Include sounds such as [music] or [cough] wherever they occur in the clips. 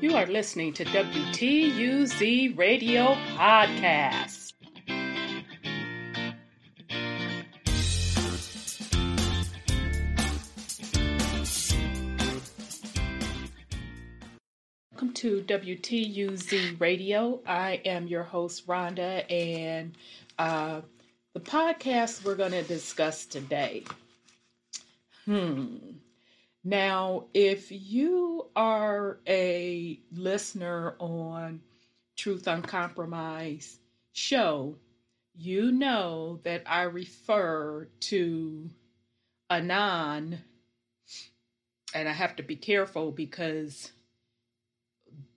You are listening to WTUZ Radio Podcast. Welcome to WTUZ Radio. I am your host, Rhonda, and uh, the podcast we're going to discuss today. Hmm. Now, if you are a listener on Truth Uncompromised show, you know that I refer to Anon, and I have to be careful because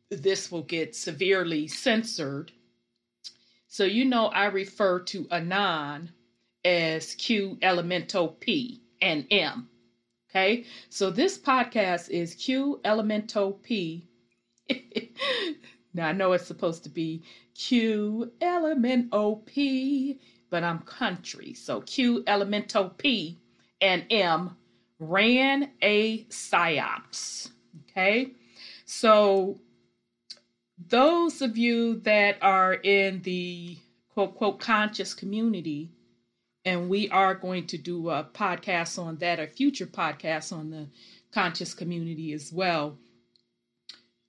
this will get severely censored. So, you know, I refer to Anon as Q Elemental P and M. Okay, so this podcast is Q Elemento P. [laughs] now I know it's supposed to be Q Elemento P, but I'm country. So Q Elemento P and M ran a psyops. Okay, so those of you that are in the quote quote conscious community and we are going to do a podcast on that, a future podcast on the conscious community as well.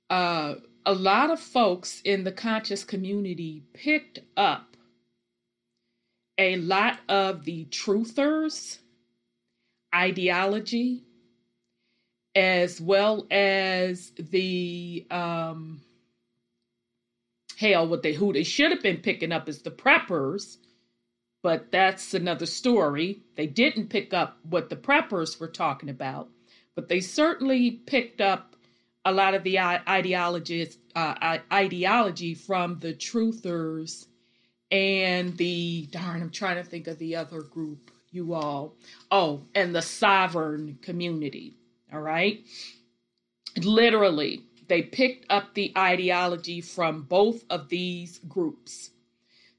Uh, a lot of folks in the conscious community picked up a lot of the truthers ideology as well as the um hell what they who they should have been picking up is the preppers but that's another story. They didn't pick up what the preppers were talking about, but they certainly picked up a lot of the ideologies, uh, ideology from the truthers and the darn. I'm trying to think of the other group. You all, oh, and the sovereign community. All right, literally, they picked up the ideology from both of these groups.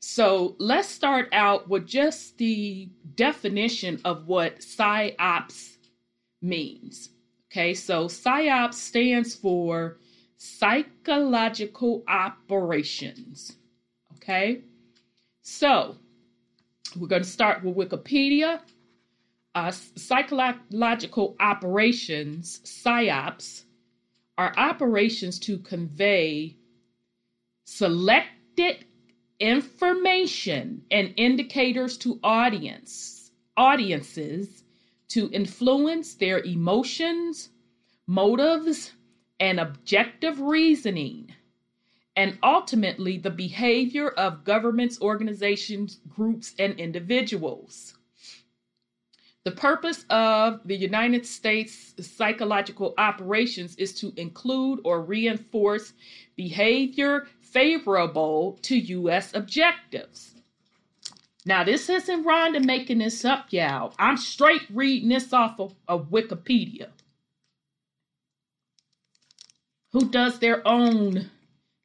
So let's start out with just the definition of what PSYOPs means. Okay, so PSYOPs stands for psychological operations. Okay, so we're going to start with Wikipedia. Uh, psychological operations, PSYOPs, are operations to convey selected information and indicators to audience audiences to influence their emotions, motives, and objective reasoning, and ultimately the behavior of governments, organizations, groups, and individuals. The purpose of the United States psychological operations is to include or reinforce behavior favorable to U.S. objectives. Now, this isn't Rhonda making this up, y'all. I'm straight reading this off of, of Wikipedia, who does their own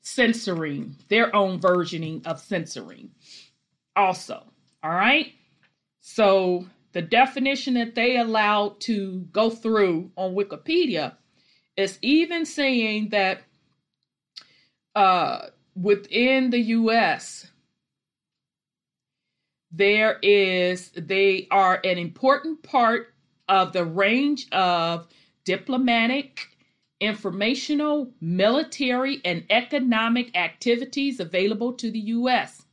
censoring, their own versioning of censoring, also. All right. So, the definition that they allowed to go through on Wikipedia is even saying that uh, within the US, there is, they are an important part of the range of diplomatic, informational, military, and economic activities available to the U.S.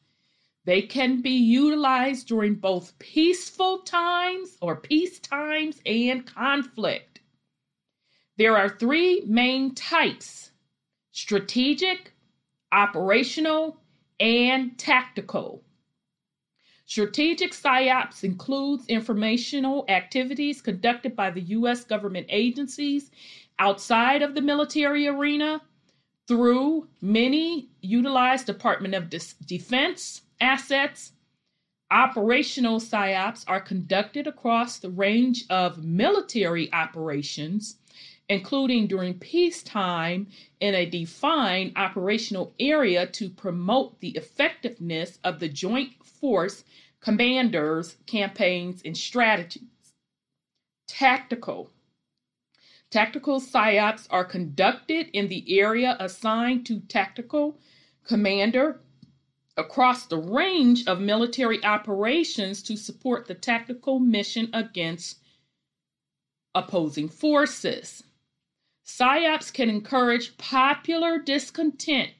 They can be utilized during both peaceful times or peace times and conflict. There are three main types strategic, operational, and tactical. Strategic PSYOPs includes informational activities conducted by the U.S. government agencies outside of the military arena through many utilized Department of Defense assets. Operational PSYOPs are conducted across the range of military operations including during peacetime in a defined operational area to promote the effectiveness of the joint force commanders' campaigns and strategies. Tactical. Tactical PSYOPs are conducted in the area assigned to tactical commander across the range of military operations to support the tactical mission against opposing forces. PSYOPs can encourage popular discontent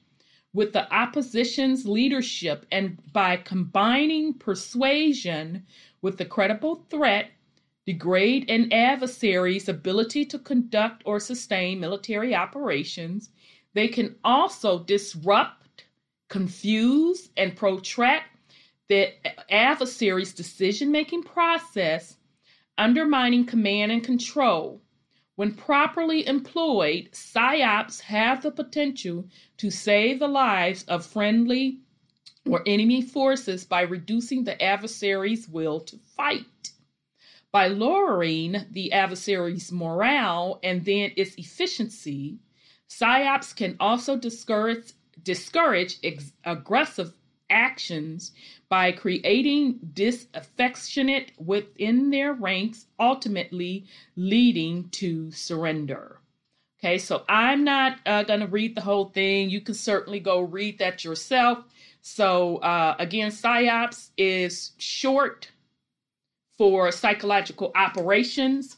with the opposition's leadership and by combining persuasion with the credible threat degrade an adversary's ability to conduct or sustain military operations. They can also disrupt, confuse, and protract the adversary's decision making process, undermining command and control. When properly employed, PSYOPs have the potential to save the lives of friendly or enemy forces by reducing the adversary's will to fight by lowering the adversary's morale and then its efficiency, PSYOPs can also discourage, discourage ex- aggressive actions by creating disaffectionate within their ranks, ultimately leading to surrender. Okay, so I'm not uh, going to read the whole thing. You can certainly go read that yourself. So, uh, again, PSYOPs is short for psychological operations.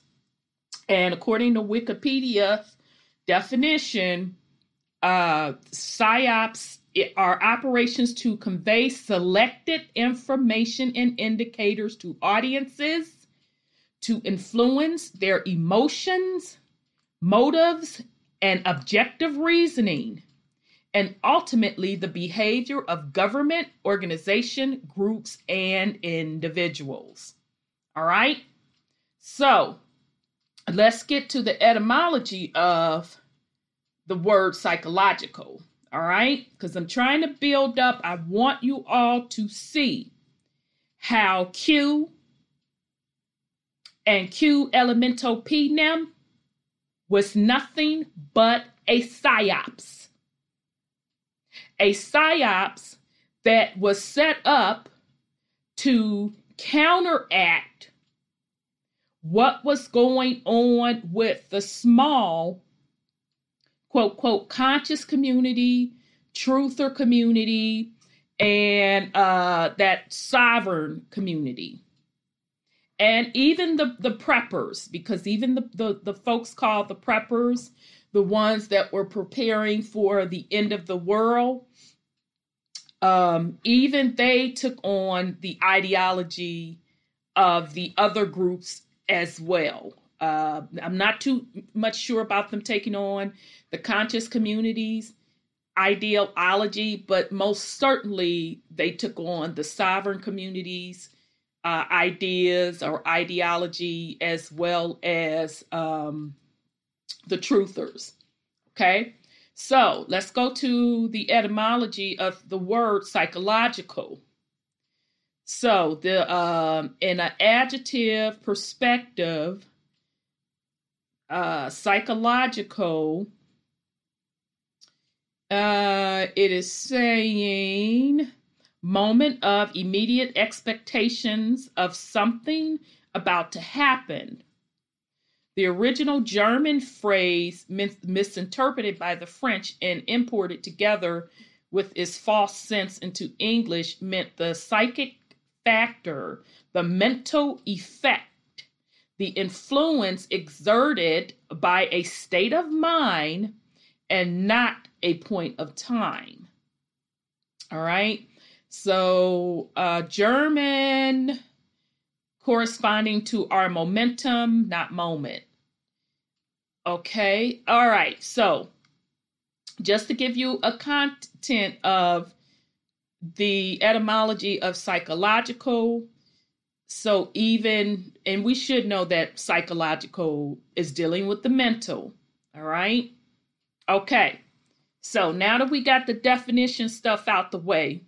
And according to Wikipedia definition, uh, PSYOPs are operations to convey selected information and indicators to audiences, to influence their emotions, motives, and objective reasoning, and ultimately the behavior of government, organization, groups, and individuals. All right. So let's get to the etymology of the word psychological. All right. Because I'm trying to build up, I want you all to see how Q and Q elemental P was nothing but a psyops. A psyops that was set up to counteract what was going on with the small, quote, quote, conscious community, truther community, and uh, that sovereign community. And even the, the preppers, because even the, the, the folks called the preppers, the ones that were preparing for the end of the world, um, even they took on the ideology of the other groups as well. Uh, I'm not too much sure about them taking on the conscious communities ideology, but most certainly they took on the sovereign communities uh, ideas or ideology as well as um, the truthers. Okay, so let's go to the etymology of the word psychological. So the um, in an adjective perspective, uh, psychological, uh, it is saying moment of immediate expectations of something about to happen. The original German phrase, mis- misinterpreted by the French and imported together with its false sense into English, meant the psychic factor, the mental effect, the influence exerted by a state of mind and not a point of time. All right. So, uh, German corresponding to our momentum, not moment. Okay. All right. So, just to give you a content of the etymology of psychological. So, even, and we should know that psychological is dealing with the mental. All right. Okay. So, now that we got the definition stuff out the way,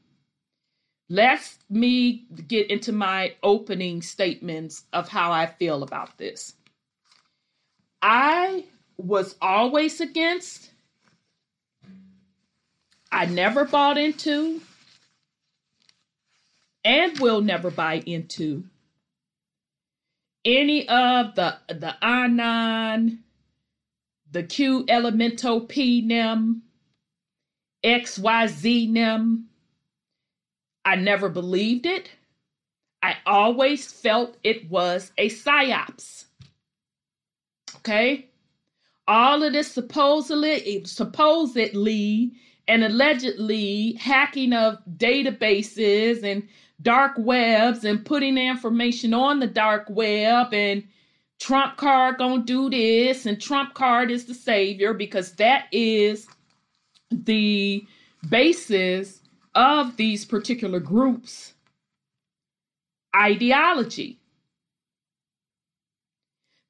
let's me get into my opening statements of how I feel about this. I was always against, I never bought into, and will never buy into any of the the Anon, the Q Elemento P NEM, XYZ NEM. I never believed it. I always felt it was a psyops. Okay? All of this supposedly supposedly and allegedly hacking of databases and dark webs and putting information on the dark web and Trump card gonna do this and Trump card is the savior because that is the basis of these particular groups ideology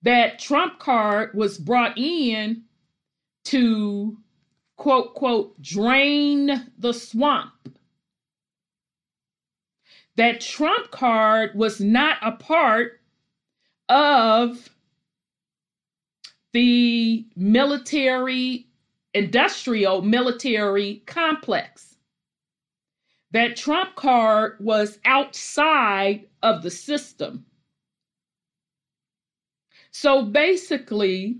that Trump card was brought in to quote, quote, drain the swamp. That Trump card was not a part of the military, industrial military complex. That Trump card was outside of the system. So basically,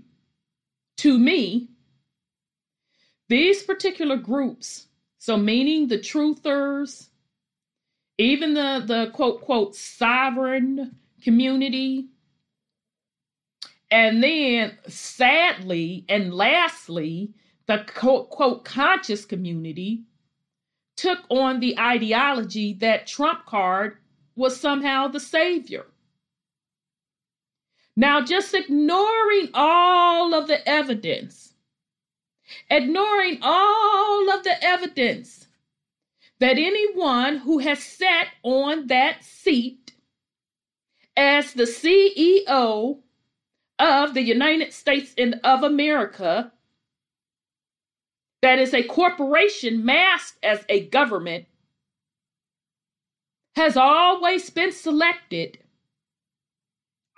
to me, these particular groups, so meaning the truthers, even the, the quote, quote, sovereign community, and then sadly and lastly, the quote, quote, conscious community took on the ideology that Trump card was somehow the savior. Now, just ignoring all of the evidence ignoring all of the evidence that anyone who has sat on that seat as the CEO of the United States and of America, that is a corporation masked as a government, has always been selected,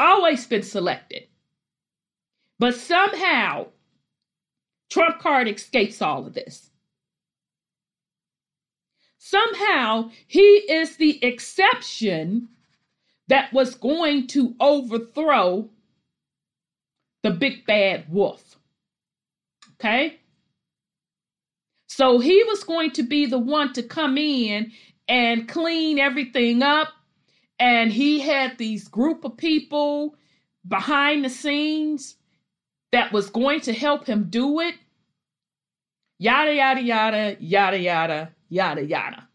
always been selected. But somehow Trump card escapes all of this. Somehow, he is the exception that was going to overthrow the big bad wolf. Okay? So he was going to be the one to come in and clean everything up. And he had these group of people behind the scenes that was going to help him do it. Yada, yada, yada, yada, yada, yada, yada.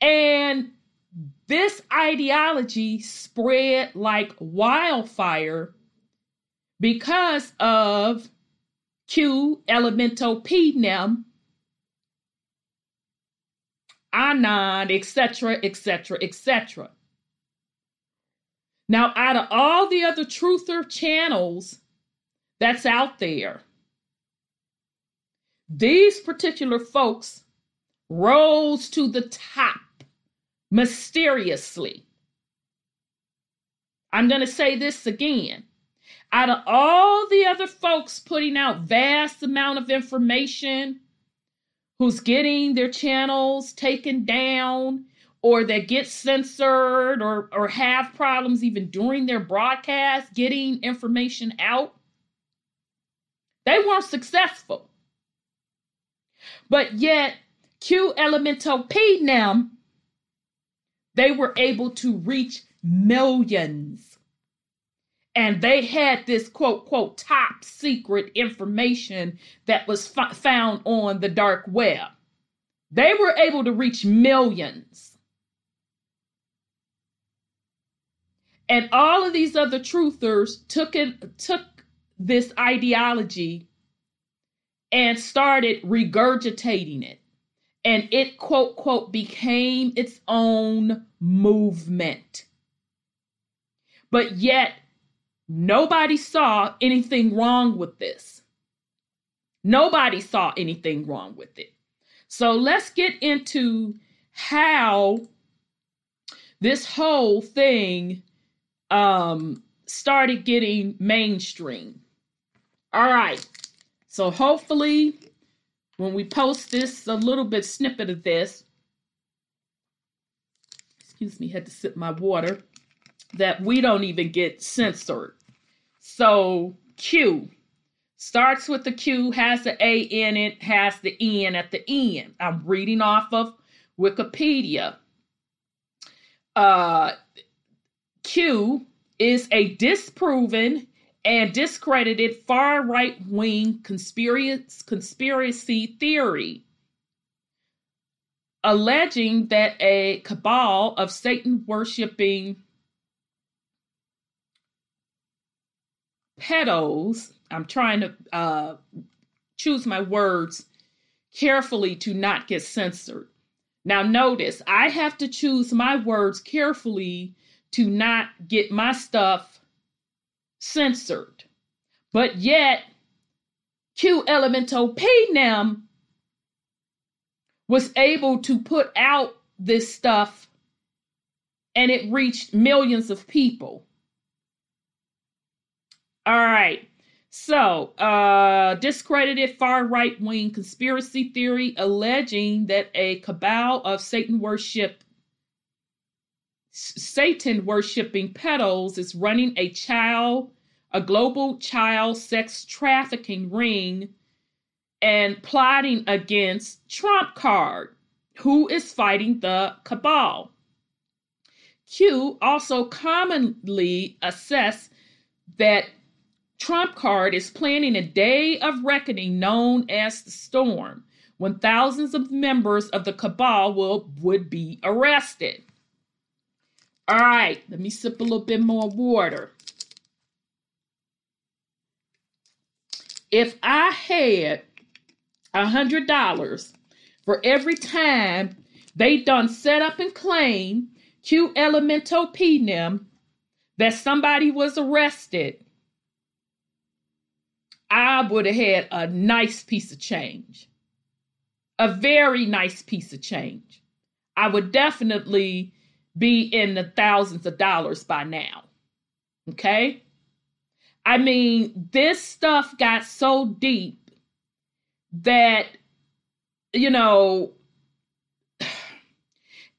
And this ideology spread like wildfire because of Q Elemento P NEM, Anon, etc., etc., etc. Now, out of all the other truther channels that's out there, these particular folks rose to the top mysteriously. I'm going to say this again. Out of all the other folks putting out vast amount of information, who's getting their channels taken down, or that get censored or, or have problems even during their broadcast getting information out, they weren't successful. But yet, Q Elemento P NEM, they were able to reach millions. And they had this quote, quote, top secret information that was f- found on the dark web. They were able to reach millions. And all of these other truthers took it took this ideology and started regurgitating it. And it quote quote became its own movement. But yet nobody saw anything wrong with this. Nobody saw anything wrong with it. So let's get into how this whole thing um, started getting mainstream. All right. So hopefully, when we post this, a little bit snippet of this, excuse me, had to sip my water, that we don't even get censored. So, Q, Starts with the Q, has the A in it, has the N at the end. I'm reading off of Wikipedia. Uh, Q is a disproven and discredited far right wing conspiracy, theory alleging that a cabal of Satan worshiping pedos, I'm trying to uh, choose my words carefully to not get censored. Now, notice I have to choose my words carefully to not get my stuff censored. But yet, Q Elemento Pnem was able to put out this stuff and it reached millions of people. All right. So, uh, discredited far right wing conspiracy theory alleging that a cabal of Satan worship Satan worshiping pedos is running a child, a global child sex trafficking ring and plotting against Trump Card, who is fighting the cabal. Q also commonly assess that Trump Card is planning a day of reckoning known as the storm, when thousands of members of the cabal will would be arrested. All right, let me sip a little bit more water. If I had a hundred dollars for every time they done set up and claim Q Elemento Pnem that somebody was arrested, I would have had a nice piece of change. A very nice piece of change. I would definitely be in the thousands of dollars by now. Okay? I mean, this stuff got so deep that you know [sighs]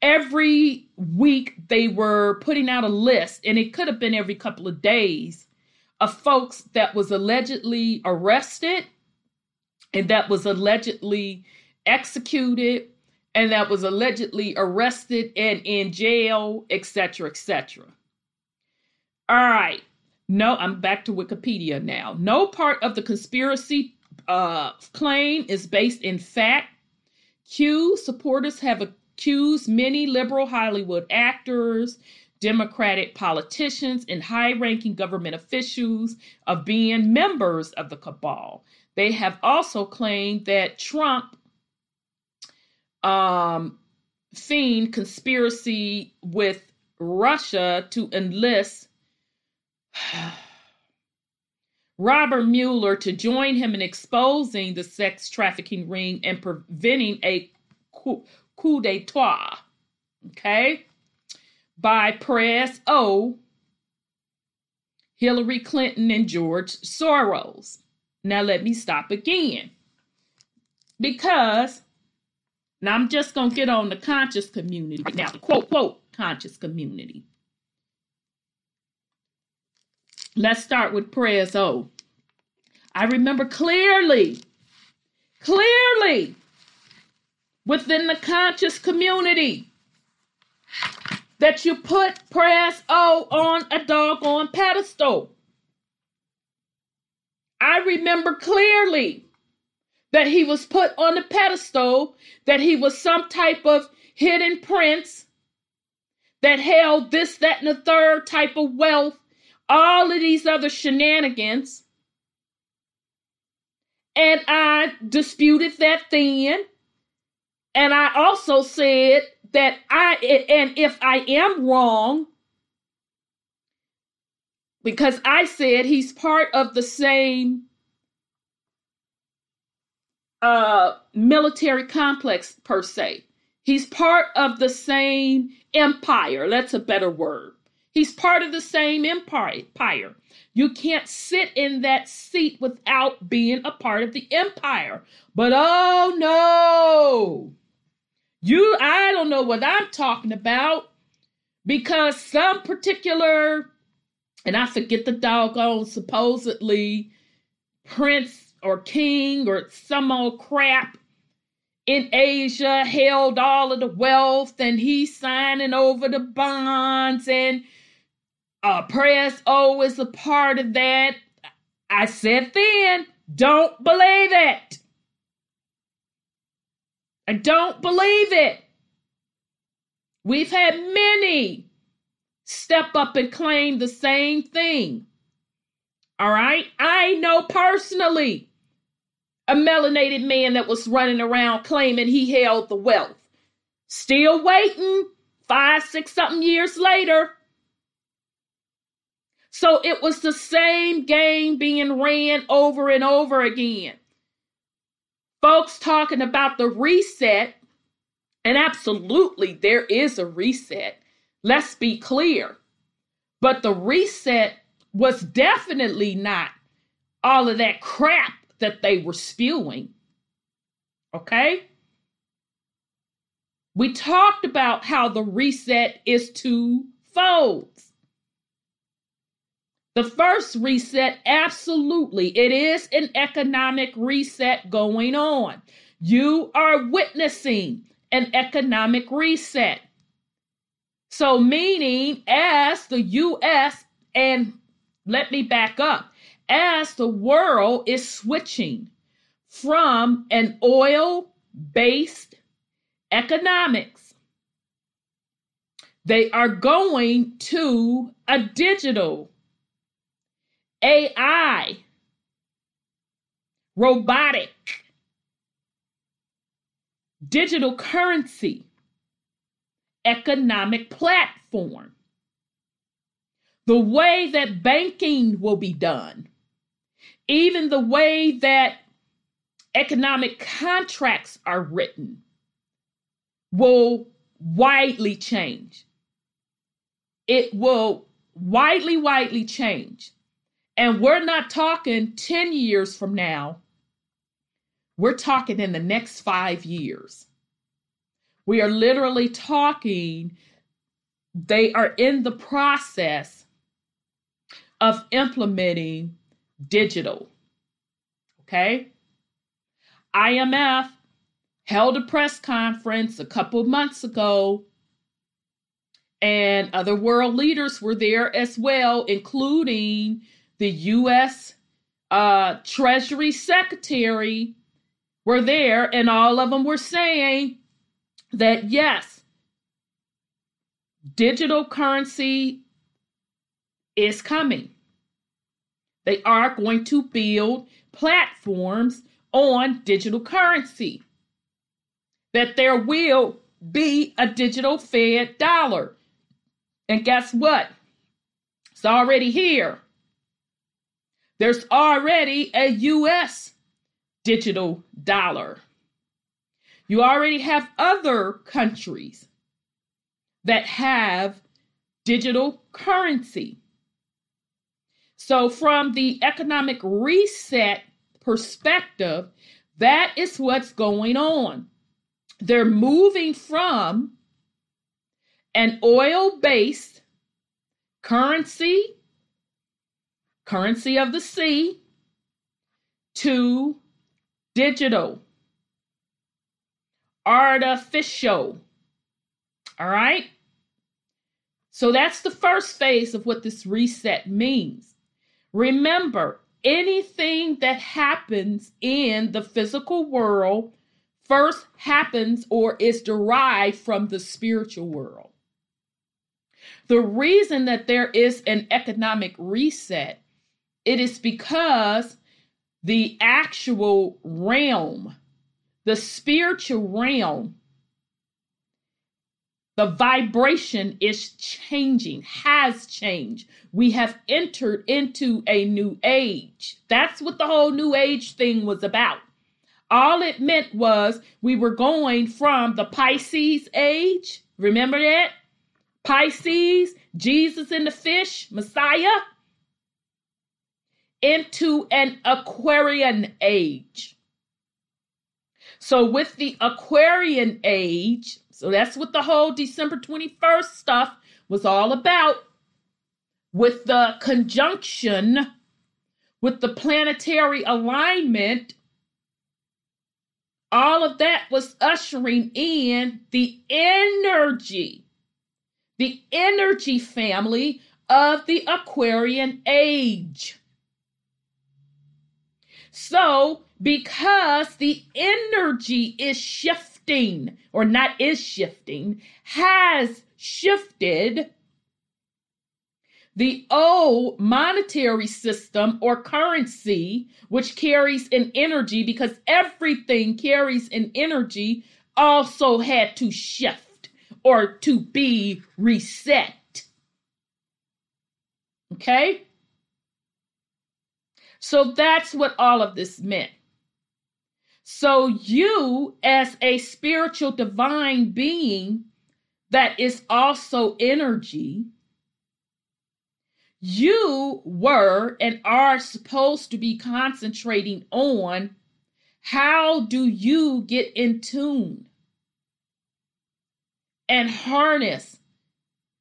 every week they were putting out a list and it could have been every couple of days of folks that was allegedly arrested and that was allegedly executed and that was allegedly arrested and in jail etc etc all right no i'm back to wikipedia now no part of the conspiracy uh, claim is based in fact. Q supporters have accused many liberal Hollywood actors, Democratic politicians, and high ranking government officials of being members of the cabal. They have also claimed that Trump um, fiend conspiracy with Russia to enlist [sighs] Robert Mueller to join him in exposing the sex trafficking ring and preventing a coup, coup d'etat. Okay? By Press O, Hillary Clinton, and George Soros. Now, let me stop again. Because now I'm just going to get on the conscious community now, the quote, quote, conscious community. Let's start with prayers. Oh, I remember clearly, clearly within the conscious community that you put prayers O on a doggone pedestal. I remember clearly that he was put on a pedestal, that he was some type of hidden prince that held this, that, and the third type of wealth all of these other shenanigans. And I disputed that then. And I also said that I, and if I am wrong, because I said he's part of the same uh, military complex, per se. He's part of the same empire. That's a better word. He's part of the same empire. You can't sit in that seat without being a part of the empire. But oh no, you, I don't know what I'm talking about because some particular, and I forget the doggone supposedly prince or king or some old crap in Asia held all of the wealth and he's signing over the bonds and uh, Press O is a part of that. I said then, don't believe it. I don't believe it. We've had many step up and claim the same thing. All right. I know personally a melanated man that was running around claiming he held the wealth. Still waiting five, six something years later. So it was the same game being ran over and over again. Folks talking about the reset, and absolutely there is a reset. Let's be clear. But the reset was definitely not all of that crap that they were spewing. Okay? We talked about how the reset is twofold. The first reset, absolutely, it is an economic reset going on. You are witnessing an economic reset. So, meaning as the U.S. and let me back up, as the world is switching from an oil based economics, they are going to a digital AI, robotic, digital currency, economic platform, the way that banking will be done, even the way that economic contracts are written will widely change. It will widely, widely change. And we're not talking 10 years from now. We're talking in the next five years. We are literally talking, they are in the process of implementing digital. Okay? IMF held a press conference a couple months ago, and other world leaders were there as well, including the U.S. Uh, Treasury Secretary were there, and all of them were saying that yes, digital currency is coming. They are going to build platforms on digital currency. That there will be a digital Fed dollar. And guess what? It's already here. There's already a US digital dollar. You already have other countries that have digital currency. So, from the economic reset perspective, that is what's going on. They're moving from an oil based currency currency of the sea, to digital, artificial. All right? So that's the first phase of what this reset means. Remember, anything that happens in the physical world first happens or is derived from the spiritual world. The reason that there is an economic reset it is because the actual realm, the spiritual realm, the vibration is changing, has changed. We have entered into a new age. That's what the whole new age thing was about. All it meant was we were going from the Pisces age, remember that? Pisces, Jesus and the fish, Messiah into an Aquarian age. So, with the Aquarian age, so that's what the whole December 21st stuff was all about. With the conjunction with the planetary alignment, all of that was ushering in the energy, the energy family of the Aquarian age. So, because the energy is shifting, or not is shifting, has shifted, the old monetary system or currency, which carries an energy because everything carries an energy, also had to shift or to be reset. Okay? So that's what all of this meant. So, you, as a spiritual divine being that is also energy, you were and are supposed to be concentrating on how do you get in tune and harness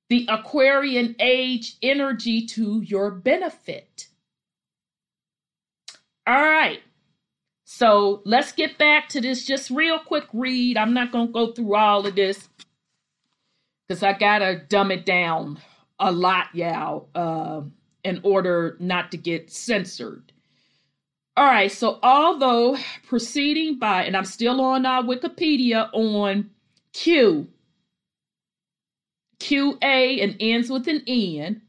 the Aquarian age energy to your benefit. All right. So let's get back to this just real quick read. I'm not going to go through all of this because I got to dumb it down a lot, y'all, uh, in order not to get censored. All right, so although proceeding by, and I'm still on uh, Wikipedia on Q, QA and ends with an N,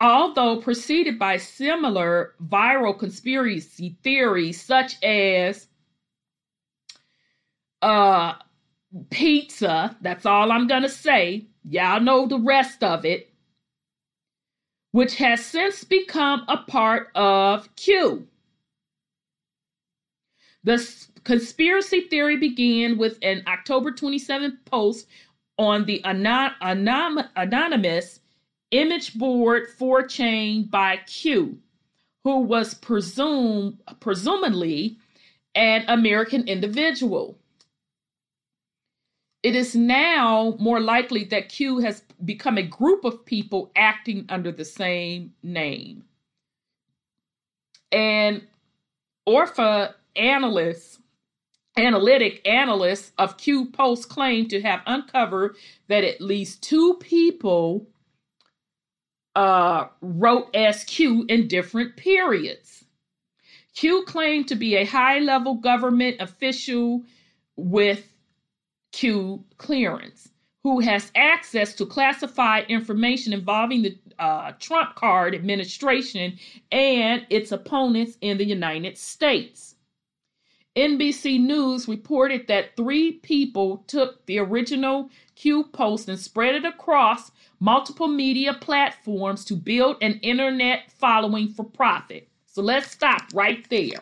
although preceded by similar viral conspiracy theories such as uh, pizza, that's all I'm going to say, Y'all know the rest of it, which has since become a part of Q. The conspiracy theory began with an October 27th post on the anon- anon- anonymous image board 4chan by Q, who was presumed presumably an American individual. It is now more likely that Q has become a group of people acting under the same name. And Orpha analysts, analytic analysts of Q Post claim to have uncovered that at least two people uh, wrote as Q in different periods. Q claimed to be a high level government official with Q clearance, who has access to classified information involving the uh, Trump card administration and its opponents in the United States. NBC News reported that three people took the original Q post and spread it across multiple media platforms to build an internet following for profit. So let's stop right there.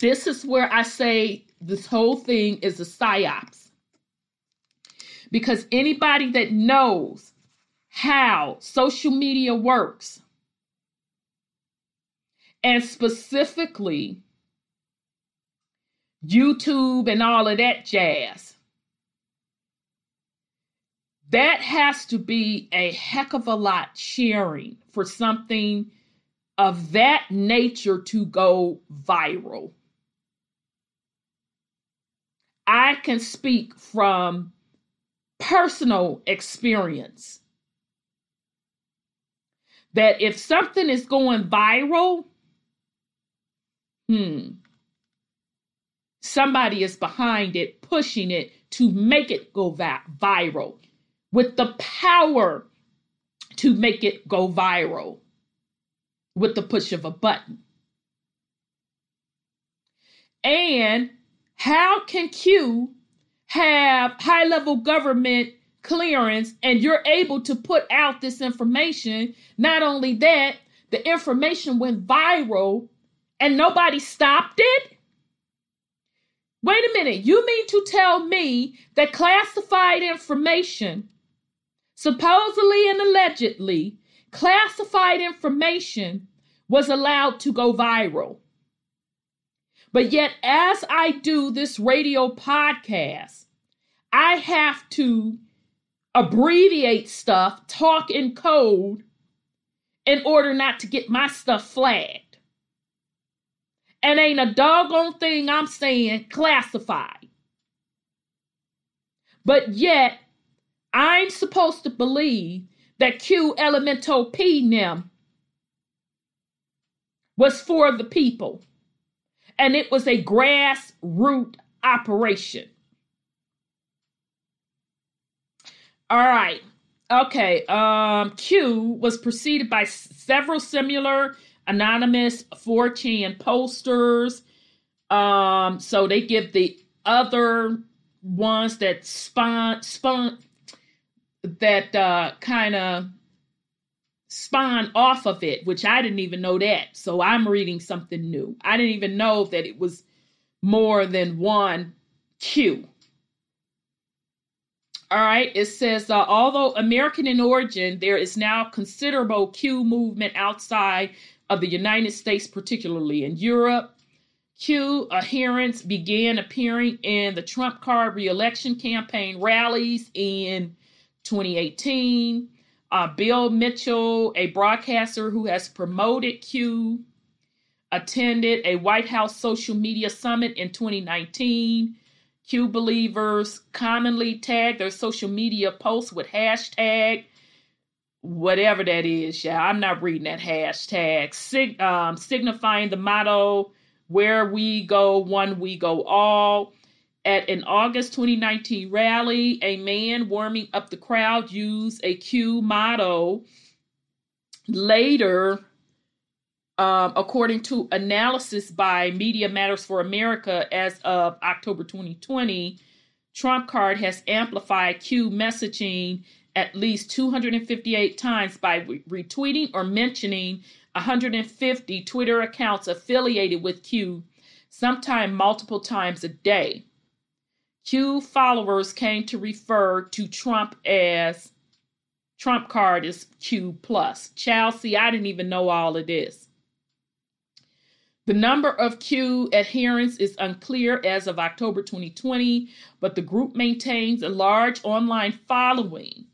This is where I say this whole thing is a psyops. Because anybody that knows how social media works, and specifically YouTube and all of that jazz, that has to be a heck of a lot sharing for something of that nature to go viral. I can speak from personal experience that if something is going viral, hmm, somebody is behind it, pushing it to make it go va- viral with the power to make it go viral with the push of a button. And how can Q have high level government clearance and you're able to put out this information? Not only that, the information went viral and nobody stopped it? Wait a minute, you mean to tell me that classified information, supposedly and allegedly, classified information was allowed to go viral? But yet, as I do this radio podcast, I have to abbreviate stuff, talk in code in order not to get my stuff flagged. And ain't a doggone thing I'm saying classified. But yet, I'm supposed to believe that Q Elemento P NIM was for the people. And it was a grassroots operation. All right. Okay. Um, Q was preceded by several similar anonymous 4chan posters. Um, so they give the other ones that spawn spawn that uh kind of spawn off of it, which I didn't even know that. So I'm reading something new. I didn't even know that it was more than one Q. All right, it says uh, although American in origin, there is now considerable Q movement outside of the United States, particularly in Europe. Q adherents began appearing in the Trump card reelection campaign rallies in 2018. Uh, Bill Mitchell, a broadcaster who has promoted Q, attended a White House social media summit in 2019. Q believers commonly tag their social media posts with hashtag whatever that is. Yeah, I'm not reading that hashtag. Sig- um, signifying the motto "Where we go, one we go all." At an August 2019 rally, a man warming up the crowd used a Q motto. Later, um, according to analysis by Media Matters for America as of October 2020, Trump card has amplified Q messaging at least 258 times by retweeting or mentioning 150 Twitter accounts affiliated with Q, sometime multiple times a day. Q followers came to refer to Trump as Trump card is Q plus. Chelsea, I didn't even know all of this. The number of Q adherents is unclear as of October 2020, but the group maintains a large online following.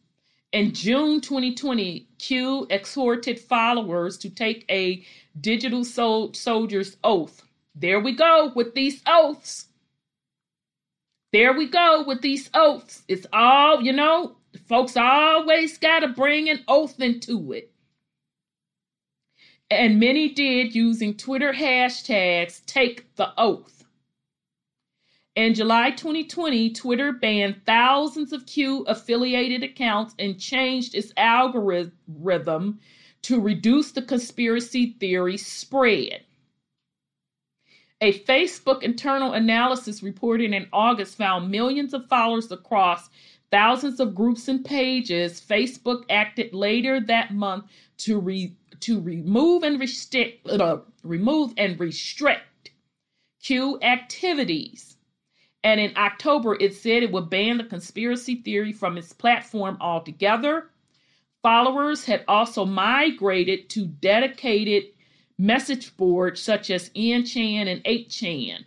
In June 2020, Q exhorted followers to take a digital sol- soldier's oath. There we go with these oaths. There we go with these oaths. It's all, you know, folks always got to bring an oath into it. And many did using Twitter hashtags take the oath. In July 2020, Twitter banned thousands of Q affiliated accounts and changed its algorithm to reduce the conspiracy theory spread. A Facebook internal analysis reported in August found millions of followers across thousands of groups and pages. Facebook acted later that month to re, to remove and restrict uh, remove and restrict Q activities. And in October, it said it would ban the conspiracy theory from its platform altogether. Followers had also migrated to dedicated message boards such as Endchan and 8chan,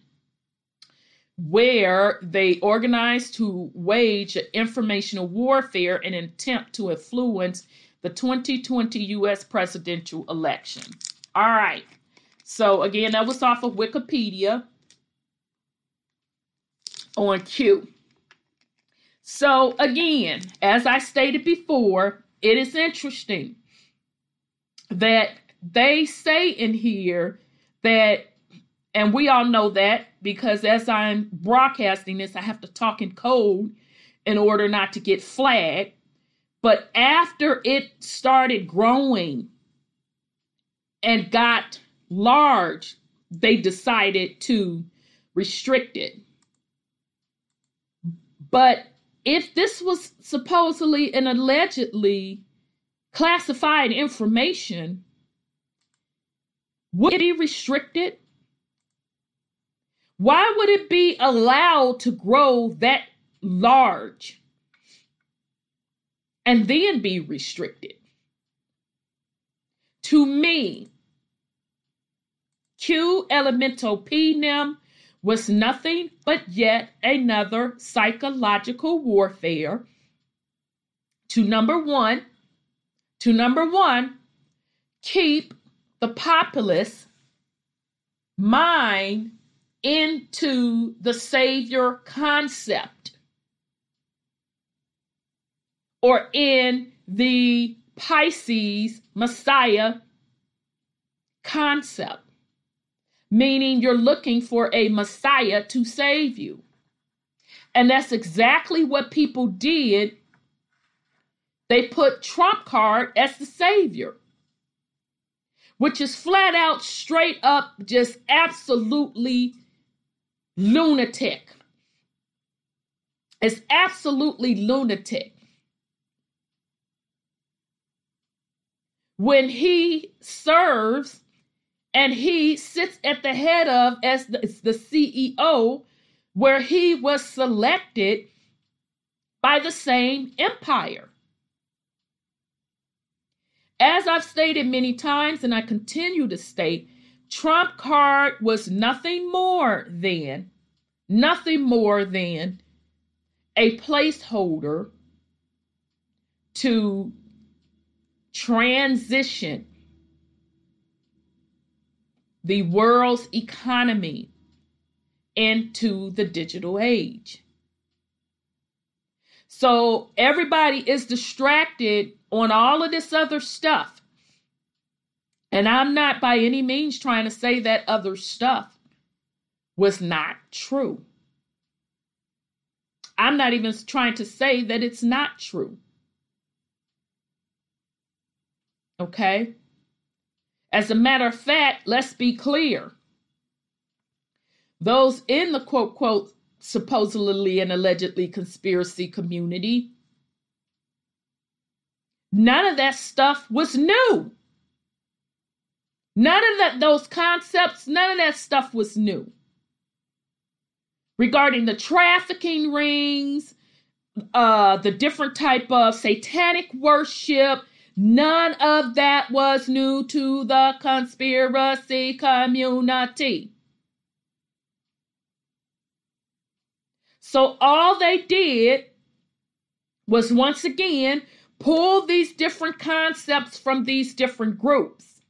where they organized to wage informational warfare in an attempt to influence the 2020 US presidential election. All right. So again, that was off of Wikipedia on Q. So again, as I stated before, it is interesting that they say in here that, and we all know that because as I'm broadcasting this, I have to talk in code in order not to get flagged. But after it started growing and got large, they decided to restrict it. But if this was supposedly and allegedly classified information, would it be restricted? Why would it be allowed to grow that large and then be restricted? To me, Q Elemento P NIM was nothing but yet another psychological warfare to number one, to number one, keep the populace mind into the Savior concept or in the Pisces Messiah concept, meaning you're looking for a Messiah to save you. And that's exactly what people did. They put Trump card as the savior, which is flat out, straight up, just absolutely lunatic. It's absolutely lunatic. When he serves and he sits at the head of as the, the CEO where he was selected by the same empire. As I've stated many times, and I continue to state, Trump card was nothing more than, nothing more than a placeholder to transition the world's economy into the digital age. So everybody is distracted on all of this other stuff. And I'm not by any means trying to say that other stuff was not true. I'm not even trying to say that it's not true. Okay? As a matter of fact, let's be clear those in the quote, quote, supposedly and allegedly conspiracy community, none of that stuff was new. None of that, those concepts, none of that stuff was new. Regarding the trafficking rings, uh, the different type of satanic worship, none of that was new to the conspiracy community. So all they did was once again pull these different concepts from these different groups.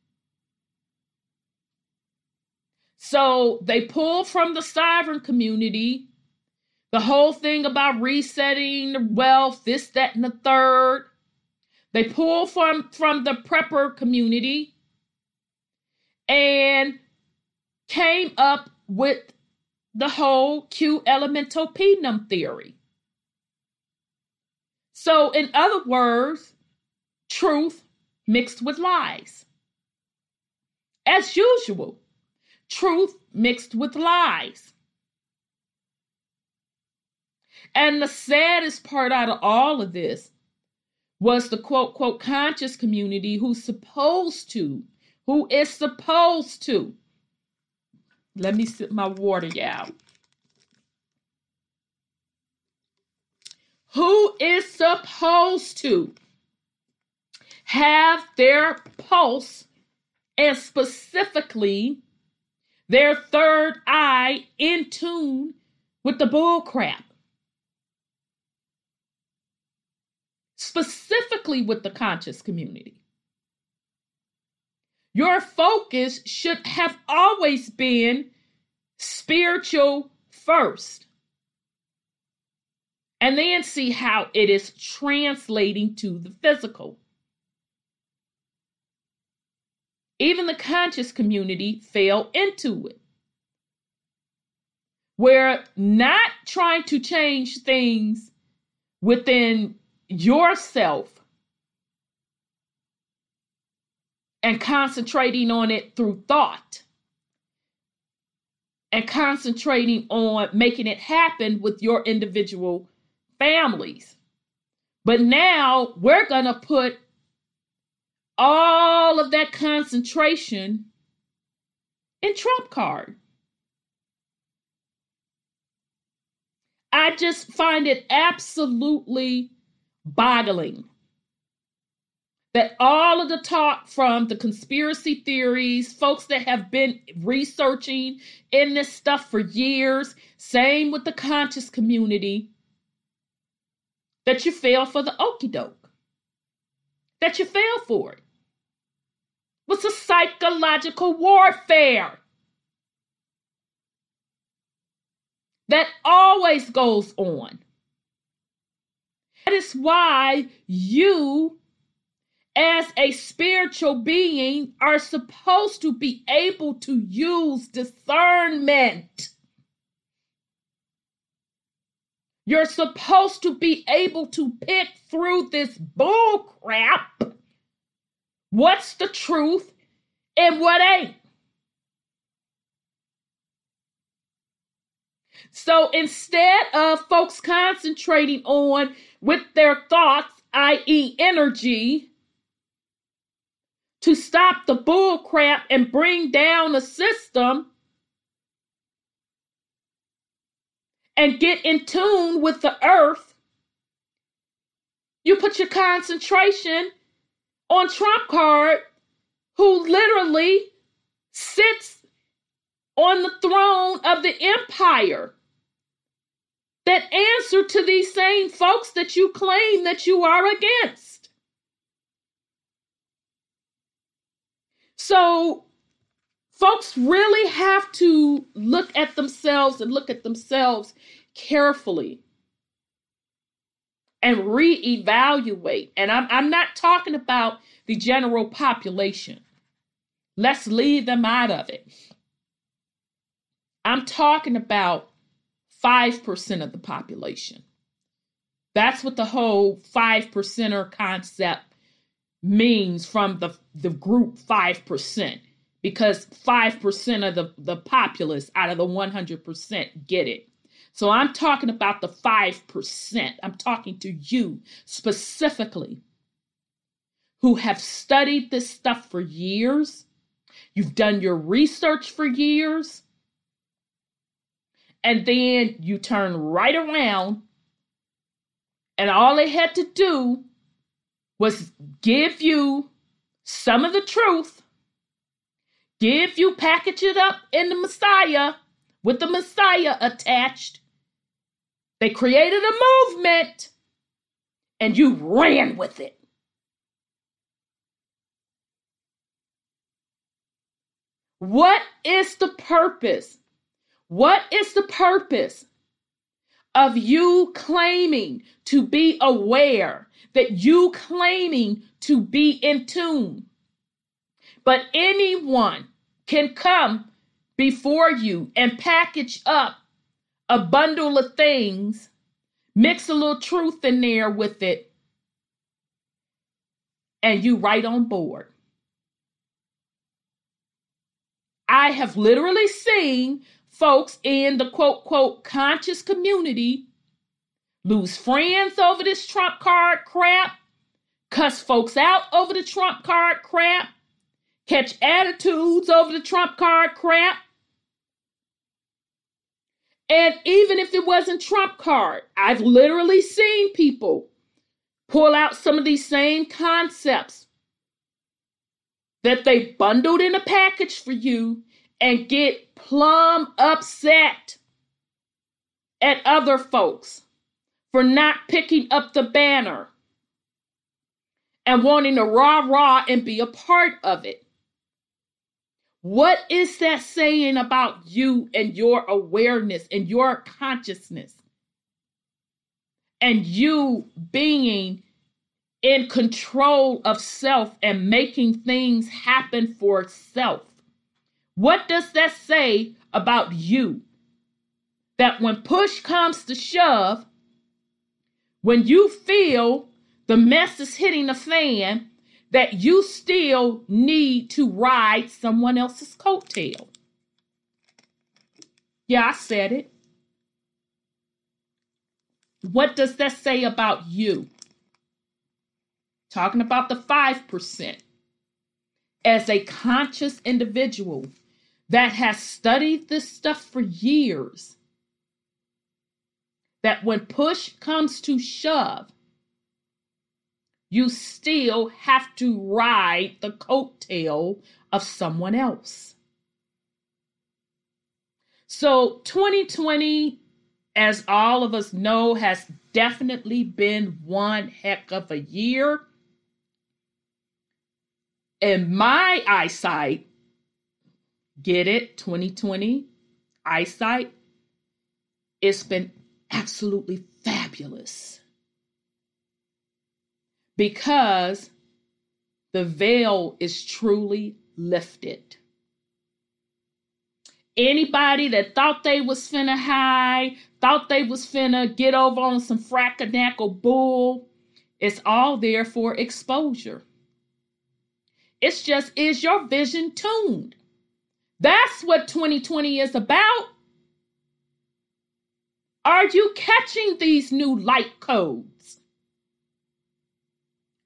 So they pull from the sovereign community the whole thing about resetting the wealth, this, that, and the third. They pull from, from the prepper community and came up with the whole Q elemental penum theory. So, in other words, truth mixed with lies. As usual, truth mixed with lies. And the saddest part out of all of this was the quote, quote, conscious community who's supposed to, who is supposed to let me sip my water out. Who is supposed to have their pulse and specifically their third eye in tune with the bull crap? Specifically with the conscious community. Your focus should have always been spiritual first. And then see how it is translating to the physical. Even the conscious community fell into it. We're not trying to change things within yourself and concentrating on it through thought and concentrating on making it happen with your individual families. But now we're going to put all of that concentration in Trump card. I just find it absolutely boggling that all of the talk from the conspiracy theories, folks that have been researching in this stuff for years, same with the conscious community, that you fell for the okey doke. that you fell for it. What's a psychological warfare that always goes on. That is why you, as a spiritual being, are supposed to be able to use discernment. You're supposed to be able to pick through this bull crap what's the truth and what ain't. So instead of folks concentrating on with their thoughts, i.e., energy, to stop the bull crap and bring down the system and get in tune with the earth, you put your concentration on Trump card, who literally sits on the throne of the empire that answer to these same folks that you claim that you are against. So, folks really have to look at themselves and look at themselves carefully and reevaluate. And I'm, I'm not talking about the general population. Let's leave them out of it. I'm talking about 5% of the population. That's what the whole 5 percenter concept means from the, the group 5%, because 5% of the, the populace out of the 100% get it. So I'm talking about the 5%. I'm talking to you specifically who have studied this stuff for years. You've done your research for years and then you turn right around and all they had to do was give you some of the truth give you package it up in the messiah with the messiah attached. They created a movement and you ran with it. What is the purpose what is the purpose of you claiming to be aware, that you claiming to be in tune? But anyone can come before you and package up a bundle of things, mix a little truth in there with it, and you right on board. I have literally seen folks in the quote, quote, conscious community lose friends over this Trump card crap, cuss folks out over the Trump card crap, catch attitudes over the Trump card crap. And even if it wasn't Trump card, I've literally seen people pull out some of these same concepts that they bundled in a package for you and get plumb upset at other folks for not picking up the banner and wanting to rah rah and be a part of it. What is that saying about you and your awareness and your consciousness? And you being in control of self and making things happen for self. What does that say about you? That when push comes to shove, when you feel the mess is hitting the fan, that you still need to ride someone else's coattail. Yeah, I said it. What does that say about you? Talking about the 5%. As a conscious individual, that has studied this stuff for years, that when push comes to shove, you still have to ride the coattail of someone else. So 2020, as all of us know, has definitely been one heck of a year. in my eyesight, get it, 2020 eyesight, it's been absolutely fabulous because the veil is truly lifted. Anybody that thought they was finna hide, thought they was finna get over on some frackanackle bull, it's all there for exposure. It's just, is your vision tuned? That's what 2020 is about. Are you catching these new light codes?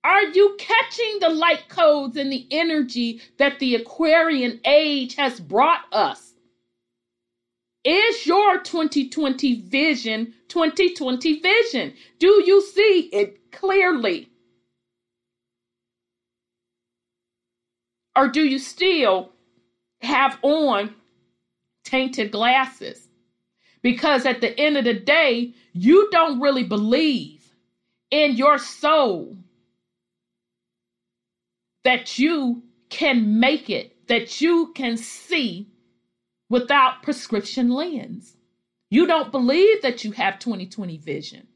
Are you catching the light codes and the energy that the Aquarian age has brought us? Is your 2020 vision 2020 vision? Do you see it clearly? Or do you still have on tainted glasses? Because at the end of the day, you don't really believe in your soul that you can make it, that you can see without prescription lens. You don't believe that you have 2020 vision.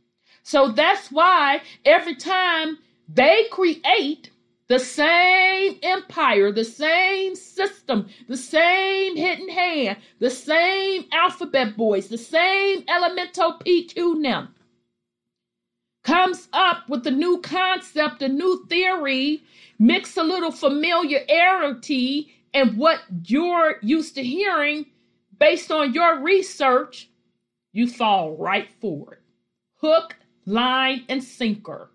So that's why every time they create the same empire, the same system, the same hidden hand, the same alphabet boys, the same elemental PQ NIM comes up with a new concept, a new theory, mix a little familiarity and what you're used to hearing based on your research, you fall right for it. Hook, line, and sinker.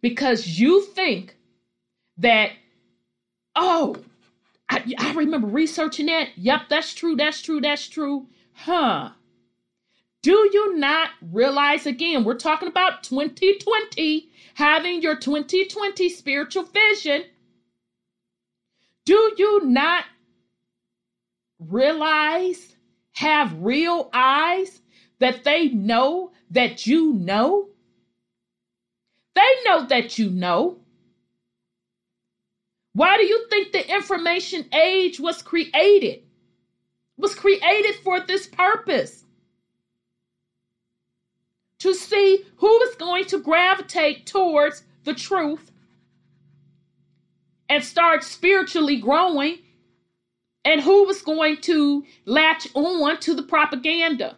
Because you think that, oh, I, I remember researching that. Yep, that's true, that's true, that's true. Huh. Do you not realize again, we're talking about 2020, having your 2020 spiritual vision. Do you not realize, have real eyes that they know that you know? They know that you know. Why do you think the information age was created? Was created for this purpose. To see who is going to gravitate towards the truth and start spiritually growing and who was going to latch on to the propaganda.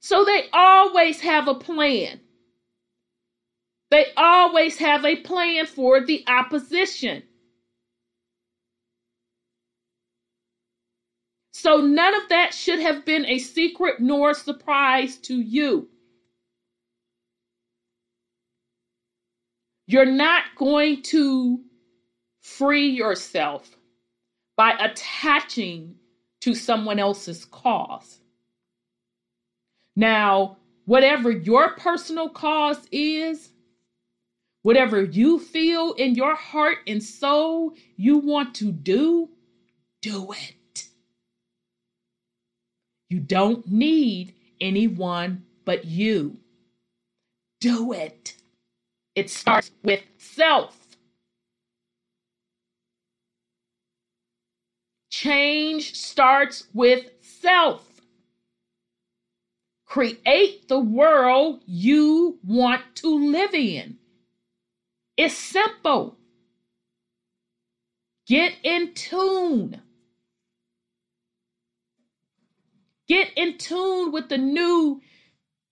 So they always have a plan. They always have a plan for the opposition. So none of that should have been a secret nor a surprise to you. You're not going to free yourself by attaching to someone else's cause. Now, whatever your personal cause is, whatever you feel in your heart and soul you want to do, do it. You don't need anyone but you. Do it. It starts with self. Change starts with self. Create the world you want to live in. It's simple. Get in tune. Get in tune with the new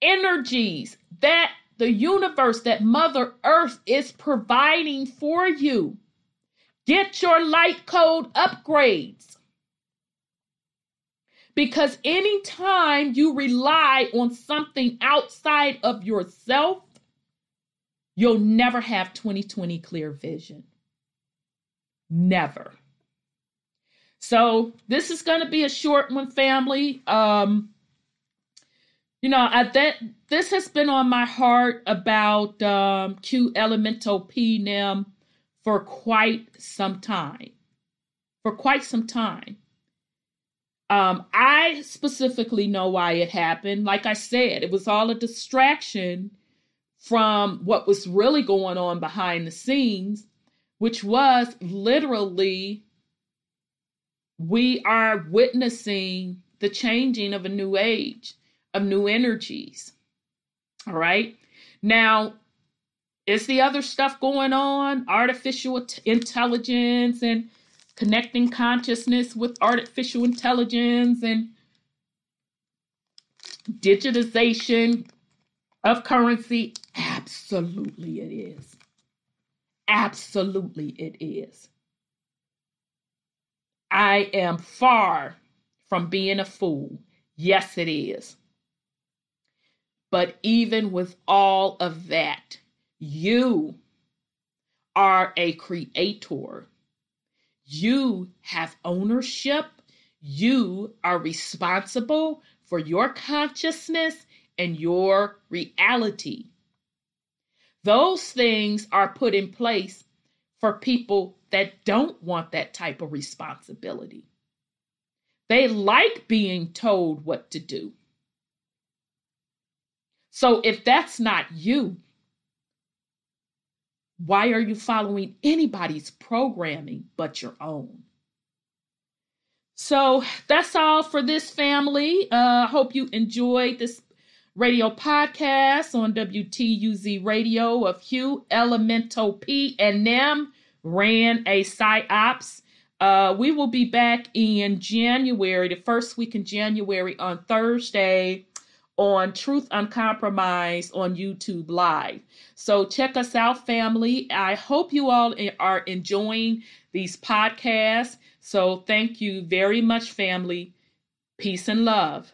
energies that the universe, that Mother Earth is providing for you. Get your light code upgrades. Because anytime you rely on something outside of yourself, you'll never have 2020 clear vision. Never. So this is going to be a short one, family. Um, you know, I that this has been on my heart about um, Q Elemental PNM for quite some time. For quite some time. Um, I specifically know why it happened. Like I said, it was all a distraction from what was really going on behind the scenes, which was literally we are witnessing the changing of a new age, of new energies. All right. Now, is the other stuff going on? Artificial intelligence and connecting consciousness with artificial intelligence and digitization of currency? Absolutely, it is. Absolutely, it is. I am far from being a fool. Yes, it is. But even with all of that, you are a creator. You have ownership. You are responsible for your consciousness and your reality. Those things are put in place for people that don't want that type of responsibility. They like being told what to do. So if that's not you, why are you following anybody's programming but your own? So that's all for this family. I uh, hope you enjoyed this radio podcast on WTUZ Radio of Hugh Elemental P and them ran a psyops. Uh, we will be back in January, the first week in January on Thursday on Truth Uncompromised on YouTube Live. So check us out, family. I hope you all are enjoying these podcasts. So thank you very much, family. Peace and love.